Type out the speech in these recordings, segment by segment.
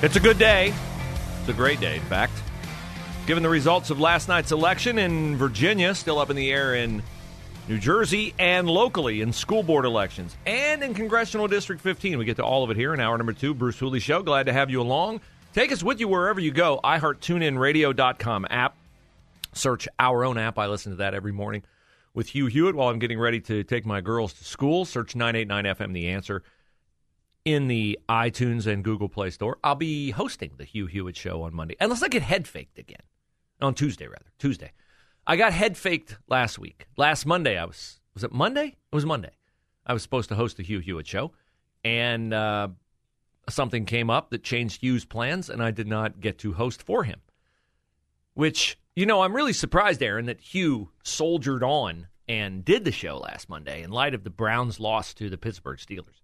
It's a good day. It's a great day, in fact. Given the results of last night's election in Virginia, still up in the air in New Jersey, and locally in school board elections and in Congressional District 15. We get to all of it here in hour number two. Bruce Hooley Show. Glad to have you along. Take us with you wherever you go. iHeartTuneInRadio.com app. Search our own app. I listen to that every morning with Hugh Hewitt while I'm getting ready to take my girls to school. Search 989 FM The Answer in the iTunes and Google Play Store. I'll be hosting the Hugh Hewitt Show on Monday, unless I get head faked again. On Tuesday, rather. Tuesday. I got head faked last week. Last Monday, I was, was it Monday? It was Monday. I was supposed to host the Hugh Hewitt Show, and uh, something came up that changed Hugh's plans, and I did not get to host for him. Which, you know, I'm really surprised, Aaron, that Hugh soldiered on and did the show last Monday in light of the Browns' loss to the Pittsburgh Steelers.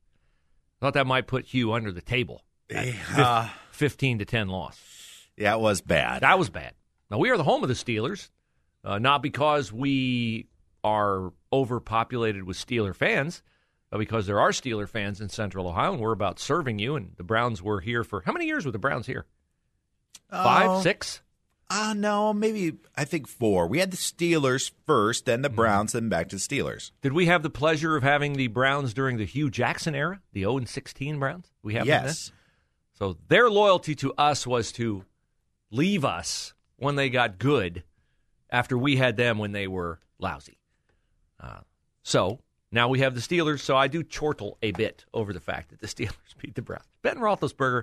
Thought that might put Hugh under the table. Uh, 15 to 10 loss. yeah, it was bad. That was bad. Now, we are the home of the Steelers, uh, not because we are overpopulated with Steeler fans, but because there are Steeler fans in Central Ohio, and we're about serving you. And the Browns were here for how many years were the Browns here? Five, Oh. six? Uh, no, maybe I think four. We had the Steelers first, then the Mm-hmm. Browns, then back to the Steelers. Did we have the pleasure of having the Browns during the Hue Jackson era, the 0 and 16 Browns? We have yes. So their loyalty to us was to leave us when they got good after we had them when they were lousy. Uh, so now we have the Steelers. So I do chortle a bit over the fact that the Steelers beat the Browns. Ben Roethlisberger,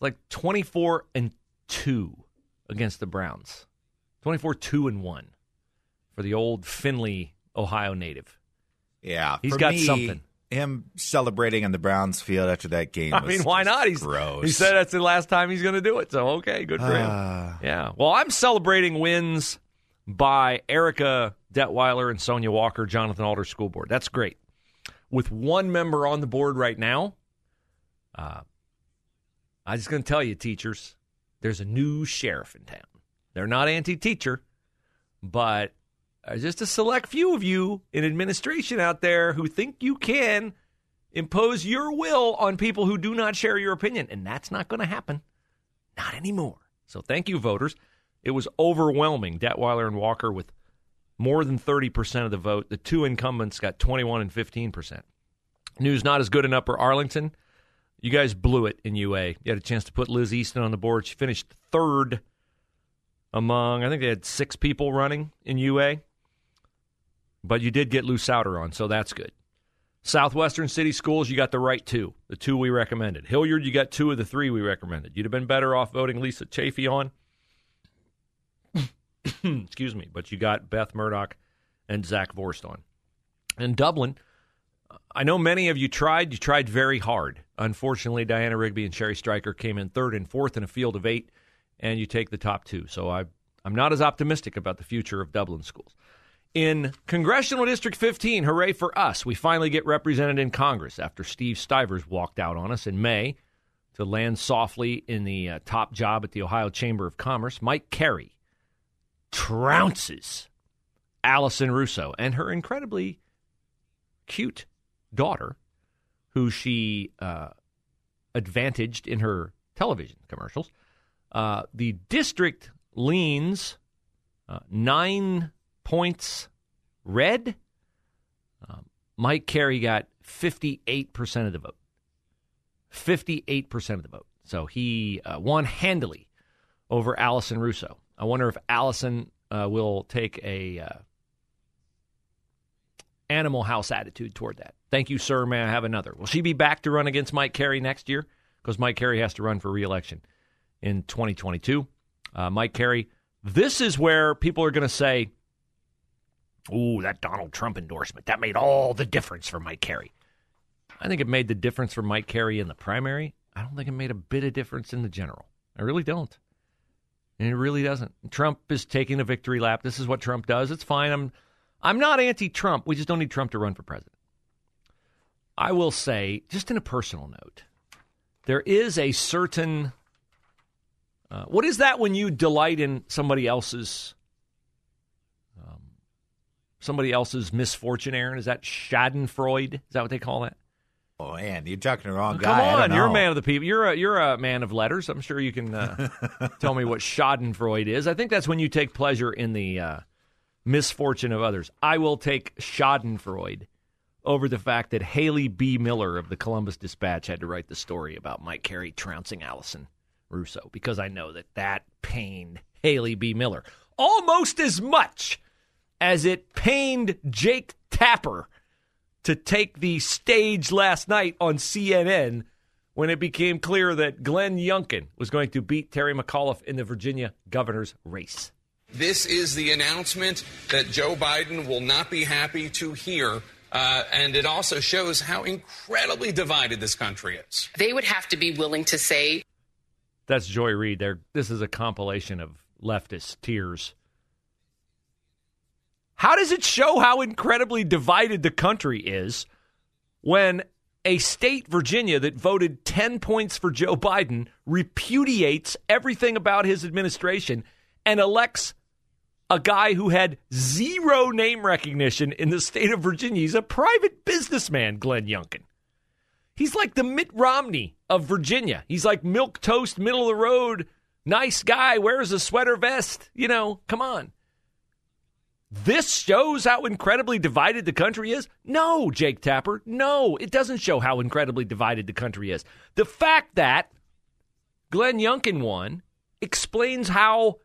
like 24 and 2 against the Browns, 24 2 and 1 for the old Findlay, Ohio native. Yeah. He's got me, something. Him celebrating on the Browns field after that game. I mean, why not? He's gross. He said that's the last time he's going to do it. So okay, good for him. Ah. Yeah. Well, I'm celebrating wins by Erica Detweiler and Sonia Walker, Jonathan Alder School Board. That's great. With one member on the board right now, uh, I'm just going to tell you, teachers, there's a new sheriff in town. They're not anti-teacher, but uh, just a select few of you in administration out there who think you can impose your will on people who do not share your opinion, and that's not going to happen. Not anymore. So thank you, voters. It was overwhelming. Detweiler and Walker with more than 30% of the vote. The two incumbents got 21 and 15%. News not as good in Upper Arlington. You guys blew it in UA. You had a chance to put Liz Easton on the board. She finished third among, I think they had six people running in UA. But you did get Lou Souter on, so that's good. Southwestern City Schools, you got the right two, the two we recommended. Hilliard, you got two of the three we recommended. You'd have been better off voting Lisa Chafee on. Excuse me, but you got Beth Murdoch and Zach Vorst on. In Dublin, I know many of you tried. You tried very hard. Unfortunately, Diana Rigby and Sherry Stryker came in third and fourth in a field of eight, and you take the top two. So I, I'm not as optimistic about the future of Dublin schools. In Congressional District 15, hooray for us. We finally get represented in Congress after Steve Stivers walked out on us in May to land softly in the uh, top job at the Ohio Chamber of Commerce. Mike Carey trounces Allison Russo and her incredibly cute daughter, who she uh, advantaged in her television commercials. Uh, the district leans uh, nine points red. Um, Mike Carey got 58% of the vote. 58% of the vote. So he uh, won handily over Allison Russo. I wonder if Allison uh, will take a uh, Animal House attitude toward that. Thank you, sir. May I have another? Will she be back to run against Mike Carey next year? Because Mike Carey has to run for reelection in 2022. uh, Mike Carey. This is where people are going to say, "Ooh, that Donald Trump endorsement that made all the difference for Mike Carey." I think it made the difference for Mike Carey in the primary. I don't think it made a bit of difference in the general. I really don't. And it really doesn't. Trump is taking a victory lap. This is what Trump does. It's fine. I'm I'm not anti-Trump. We just don't need Trump to run for president. I will say, just in a personal note, there is a certain uh, what is that when you delight in somebody else's um, somebody else's misfortune, Aaron? Is that Schadenfreude? Is that what they call that? Oh man, you're talking to the wrong guy. Come on, you're a man of the people. You're a you're a man of letters. I'm sure you can uh, tell me what Schadenfreude is. I think that's when you take pleasure in the uh, misfortune of others. I will take Schadenfreude over the fact that Haley BeMiller of the Columbus Dispatch had to write the story about Mike Carey trouncing Allison Russo because I know that that pained Haley BeMiller almost as much as it pained Jake Tapper to take the stage last night on CNN when it became clear that Glenn Youngkin was going to beat Terry McAuliffe in the Virginia governor's race. This is the announcement that Joe Biden will not be happy to hear. Uh, and it also shows how incredibly divided this country is. They would have to be willing to say, That's Joy Reid. There, this is a compilation of leftist tears. How does it show how incredibly divided the country is when a state, Virginia, that voted 10 points for Joe Biden repudiates everything about his administration and elects a guy who had zero name recognition in the state of Virginia? He's a private businessman, Glenn Youngkin. He's like the Mitt Romney of Virginia. He's like milk toast, middle of the road, nice guy, wears a sweater vest. You know, come on. This shows how incredibly divided the country is? No, Jake Tapper. No, it doesn't show how incredibly divided the country is. The fact that Glenn Youngkin won explains how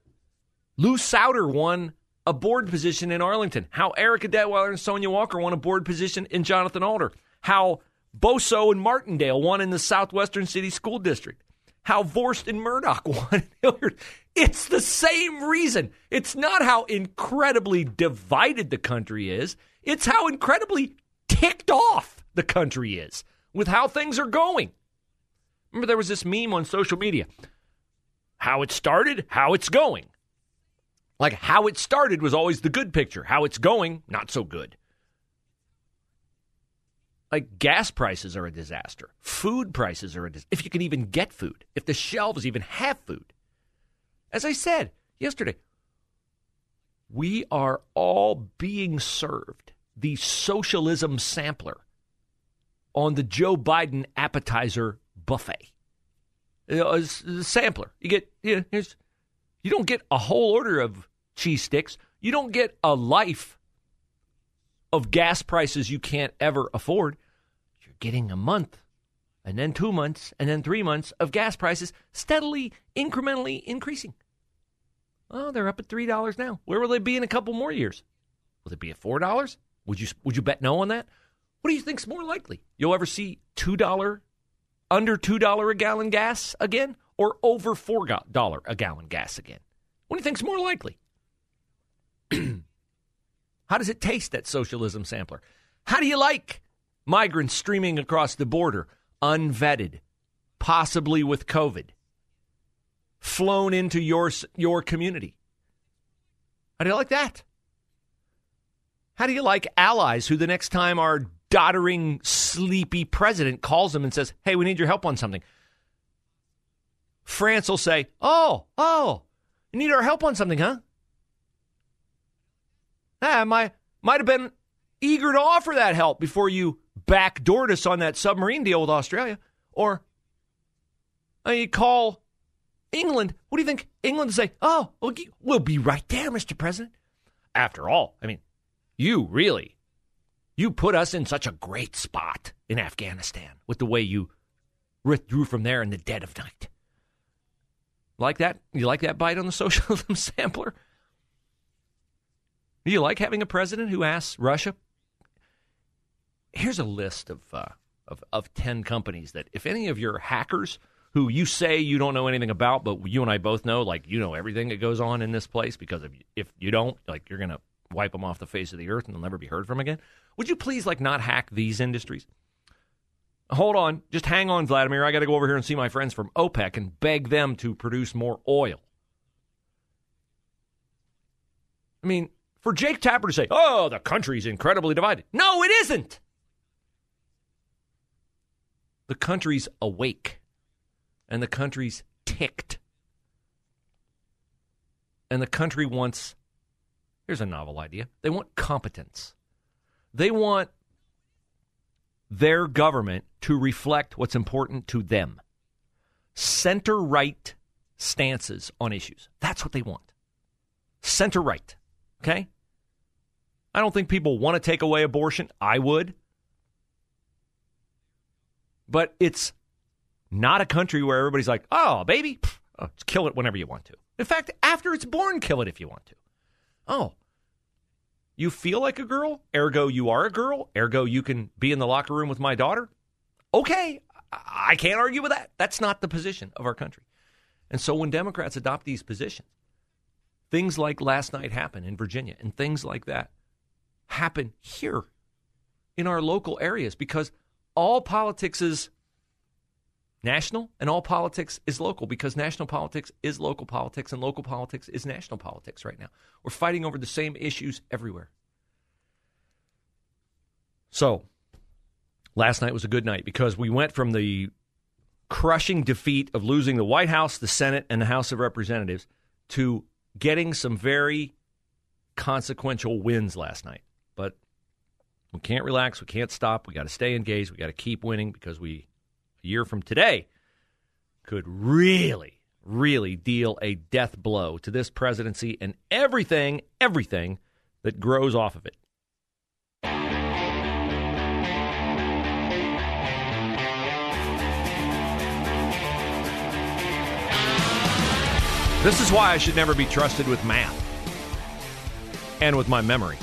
Lou Souter won a board position in Arlington, how Erica Detweiler and Sonia Walker won a board position in Jonathan Alder, how Boso and Martindale won in the Southwestern City School District, how Vorst and Murdoch won. It's the same reason. It's not how incredibly divided the country is, it's how incredibly ticked off the country is with how things are going. Remember, there was this meme on social media how it started, how it's going. Like how it started was always the good picture. How it's going, not so good. Like gas prices are a disaster. Food prices are a disaster. If you can even get food, if the shelves even have food. As I said yesterday, we are all being served the socialism sampler on the Joe Biden appetizer buffet. You know, a sampler. You get you know, here's you don't get a whole order of cheese sticks. You don't get a life of gas prices you can't ever afford. You're getting a month and then 2 months and then 3 months of gas prices steadily incrementally increasing. Oh, they're up at $3 now. Where will they be in a couple more years? Will it be at $4? Would you would you bet no on that? What do you think's more likely? You'll ever see $2 under $2 a gallon gas again or over $4 a gallon gas again? What do you think's more likely? How does it taste, that socialism sampler? How do you like migrants streaming across the border, unvetted, possibly with COVID, flown into your, your community? How do you like that? How do you like allies who the next time our doddering, sleepy president calls them and says, hey, we need your help on something? France will say, oh, oh, you need our help on something, huh? Ah, might might have been eager to offer that help before you backdoored us on that submarine deal with Australia. Or uh, you call England. What do you think? England to say, "Oh, we'll be right there, Mr. President." After all, I mean, you really, you put us in such a great spot in Afghanistan with the way you withdrew from there in the dead of night. Like that? You like that bite on the socialism sampler? Do you like having a president who asks Russia? Here's a list of, uh, of of ten companies that, if any of your hackers who you say you don't know anything about, but you and I both know, like, you know everything that goes on in this place because if, if you don't, like, you're going to wipe them off the face of the earth and they'll never be heard from again. Would you please, like, not hack these industries? Hold on. Just hang on, Vladimir. I got to go over here and see my friends from OPEC and beg them to produce more oil. I mean, for Jake Tapper to say, oh, the country's incredibly divided. No, it isn't. The country's awake and the country's ticked. And the country wants, here's a novel idea they want competence. They want their government to reflect what's important to them. Center right stances on issues. That's what they want. Center right. Okay? I don't think people want to take away abortion. I would. But it's not a country where everybody's like, oh, baby, oh, kill it whenever you want to. In fact, after it's born, kill it if you want to. Oh, you feel like a girl, ergo you are a girl, ergo you can be in the locker room with my daughter. Okay, I can't argue with that. That's not the position of our country. And so when Democrats adopt these positions, things like last night happen in Virginia and things like that happen here in our local areas because all politics is national and all politics is local because national politics is local politics and local politics is national politics right now. We're fighting over the same issues everywhere. So, last night was a good night because we went from the crushing defeat of losing the White House, the Senate, and the House of Representatives to getting some very consequential wins last night. But we can't relax. We can't stop. We got to stay engaged. We got to keep winning because we, a year from today, could really, really deal a death blow to this presidency and everything, everything that grows off of it. This is why I should never be trusted with math and with my memory.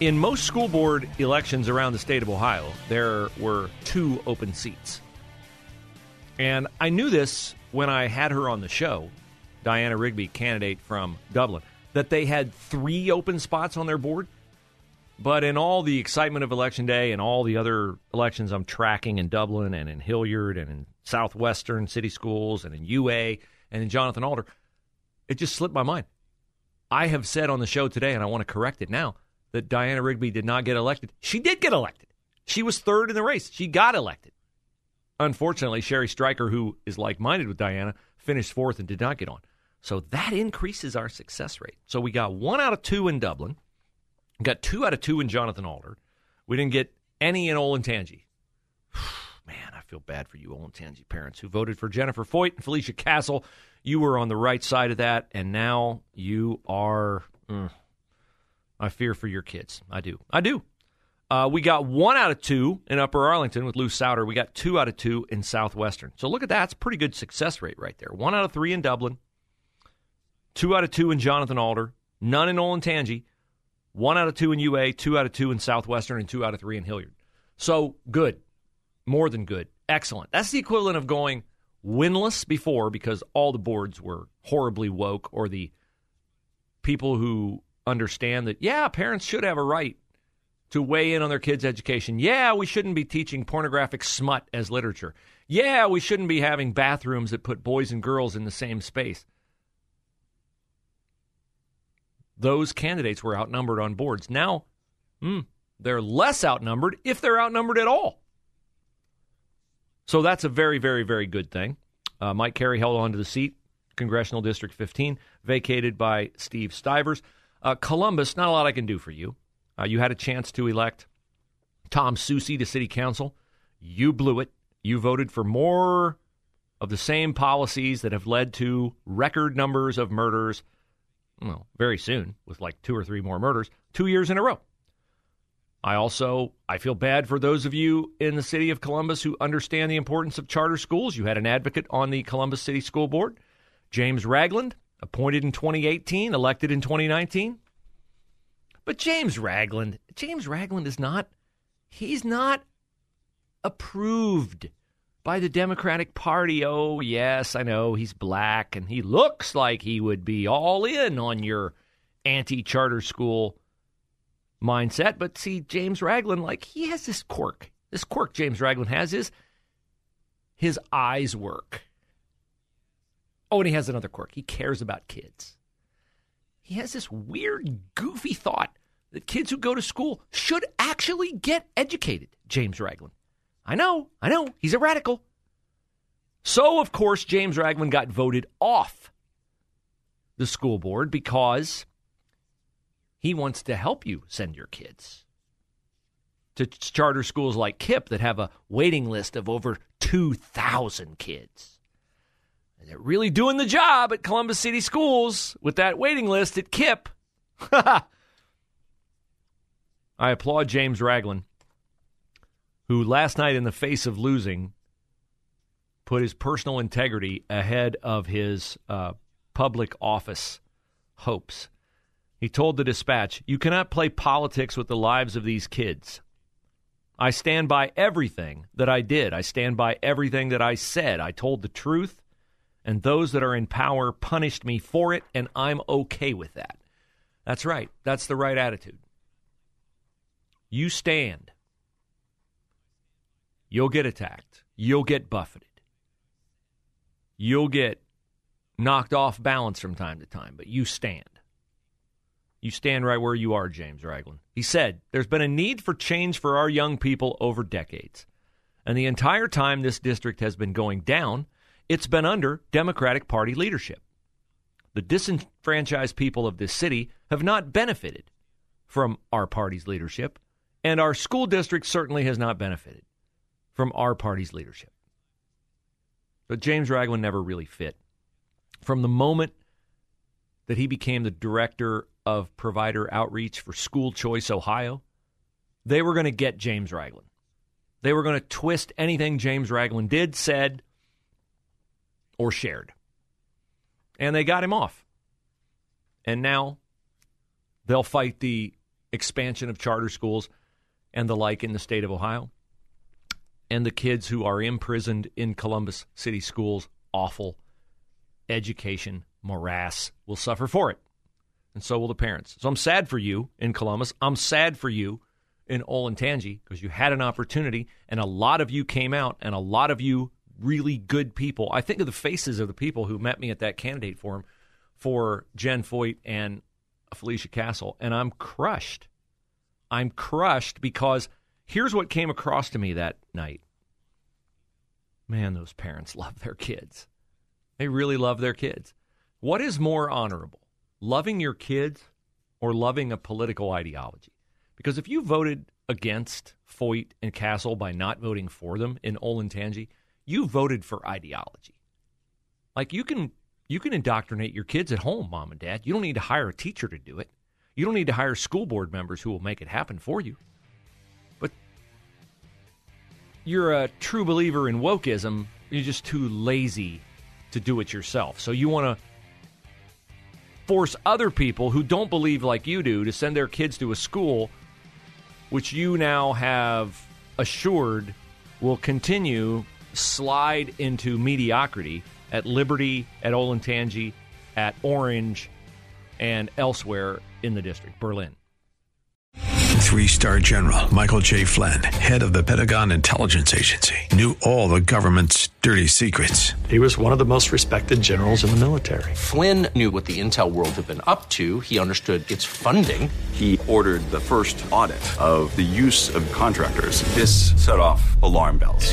In most school board elections around the state of Ohio, there were two open seats. And I knew this when I had her on the show, Diana Rigby, candidate from Dublin, that they had three open spots on their board. But in all the excitement of Election Day and all the other elections I'm tracking in Dublin and in Hilliard and in Southwestern City Schools and in UA, and in Jonathan Alder, it just slipped my mind. I have said on the show today, and I want to correct it now, that Diana Rigby did not get elected. She did get elected. She was third in the race. She got elected. Unfortunately, Sherry Stryker, who is like minded with Diana, finished fourth and did not get on. So that increases our success rate. So we got one out of two in Dublin, got two out of two in Jonathan Alder. We didn't get any in Olentangy. Man, I feel bad for you, Olentangy parents who voted for Jennifer Foyt and Felicia Castle. You were on the right side of that, and now you are. Mm, I fear for your kids. I do. I do. Uh, we got one out of two in Upper Arlington with Lou Souter. We got two out of two in Southwestern. So look at that. It's pretty good success rate right there. One out of three in Dublin, two out of two in Jonathan Alder, none in Olentangy, one out of two in UA, two out of two in Southwestern, and two out of three in Hilliard. So good. More than good. Excellent. That's the equivalent of going winless before because all the boards were horribly woke or the people who understand that, yeah, parents should have a right to weigh in on their kids' education. Yeah, we shouldn't be teaching pornographic smut as literature. Yeah, we shouldn't be having bathrooms that put boys and girls in the same space. Those candidates were outnumbered on boards. Now, hmm, they're less outnumbered if they're outnumbered at all. So that's a very, very, very good thing. Uh, Mike Carey held on to the seat, Congressional District 15, vacated by Steve Stivers. Uh, Columbus, not a lot I can do for you. Uh, you had a chance to elect Tom Soucy to city council. You blew it. You voted for more of the same policies that have led to record numbers of murders, well, very soon, with like two or three more murders, two years in a row. I also I feel bad for those of you in the city of Columbus who understand the importance of charter schools. You had an advocate on the Columbus City School Board, James Ragland, appointed in 2018, elected in 2019. But James Ragland, James Ragland is not he's not approved by the Democratic Party. Oh, yes, I know he's black and he looks like he would be all in on your anti charter school mindset. But see, James Ragland, like, he has this quirk. This quirk James Ragland has is his eyes work. Oh, and he has another quirk. He cares about kids. He has this weird, goofy thought that kids who go to school should actually get educated, James Ragland. I know, I know, he's a radical. So, of course, James Ragland got voted off the school board because he wants to help you send your kids to charter schools like KIPP that have a waiting list of over 2,000 kids. And they're really doing the job at Columbus City Schools with that waiting list at KIPP. I applaud James Ragland, who last night, in the face of losing, put his personal integrity ahead of his uh, public office hopes. He told the dispatch, You cannot play politics with the lives of these kids. I stand by everything that I did. I stand by everything that I said. I told the truth, and those that are in power punished me for it, and I'm okay with that. That's right. That's the right attitude. You stand. You'll get attacked. You'll get buffeted. You'll get knocked off balance from time to time, but you stand. You stand right where you are, James Ragland. He said, There's been a need for change for our young people over decades. And the entire time this district has been going down, it's been under Democratic Party leadership. The disenfranchised people of this city have not benefited from our party's leadership, and our school district certainly has not benefited from our party's leadership. But James Ragland never really fit. From the moment that he became the director of provider outreach for School Choice Ohio, they were going to get James Ragland. They were going to twist anything James Ragland did, said, or shared. And they got him off. And now they'll fight the expansion of charter schools and the like in the state of Ohio. And the kids who are imprisoned in Columbus City schools, awful education morass, will suffer for it. And so will the parents. So I'm sad for you in Columbus. I'm sad for you in Olentangy because you had an opportunity and a lot of you came out and a lot of you really good people. I think of the faces of the people who met me at that candidate forum for Jen Foyt and Felicia Castle, and I'm crushed. I'm crushed because here's what came across to me that night. Man, those parents love their kids. They really love their kids. What is more honorable, loving your kids or loving a political ideology? Because if you voted against Foyt and Castle by not voting for them in Olentangy, you voted for ideology. Like you can you can indoctrinate your kids at home, mom and dad. You don't need to hire a teacher to do it. You don't need to hire school board members who will make it happen for you. But you're a true believer in wokeism. You're just too lazy to do it yourself. So you want to force other people who don't believe like you do to send their kids to a school which you now have assured will continue slide into mediocrity at Liberty, at Olentangy, at Orange, and elsewhere in the district, Berlin. Three star general Michael J. Flynn, head of the Pentagon Intelligence Agency, knew all the government's dirty secrets. He was one of the most respected generals in the military. Flynn knew what the intel world had been up to, he understood its funding. He ordered the first audit of the use of contractors. This set off alarm bells.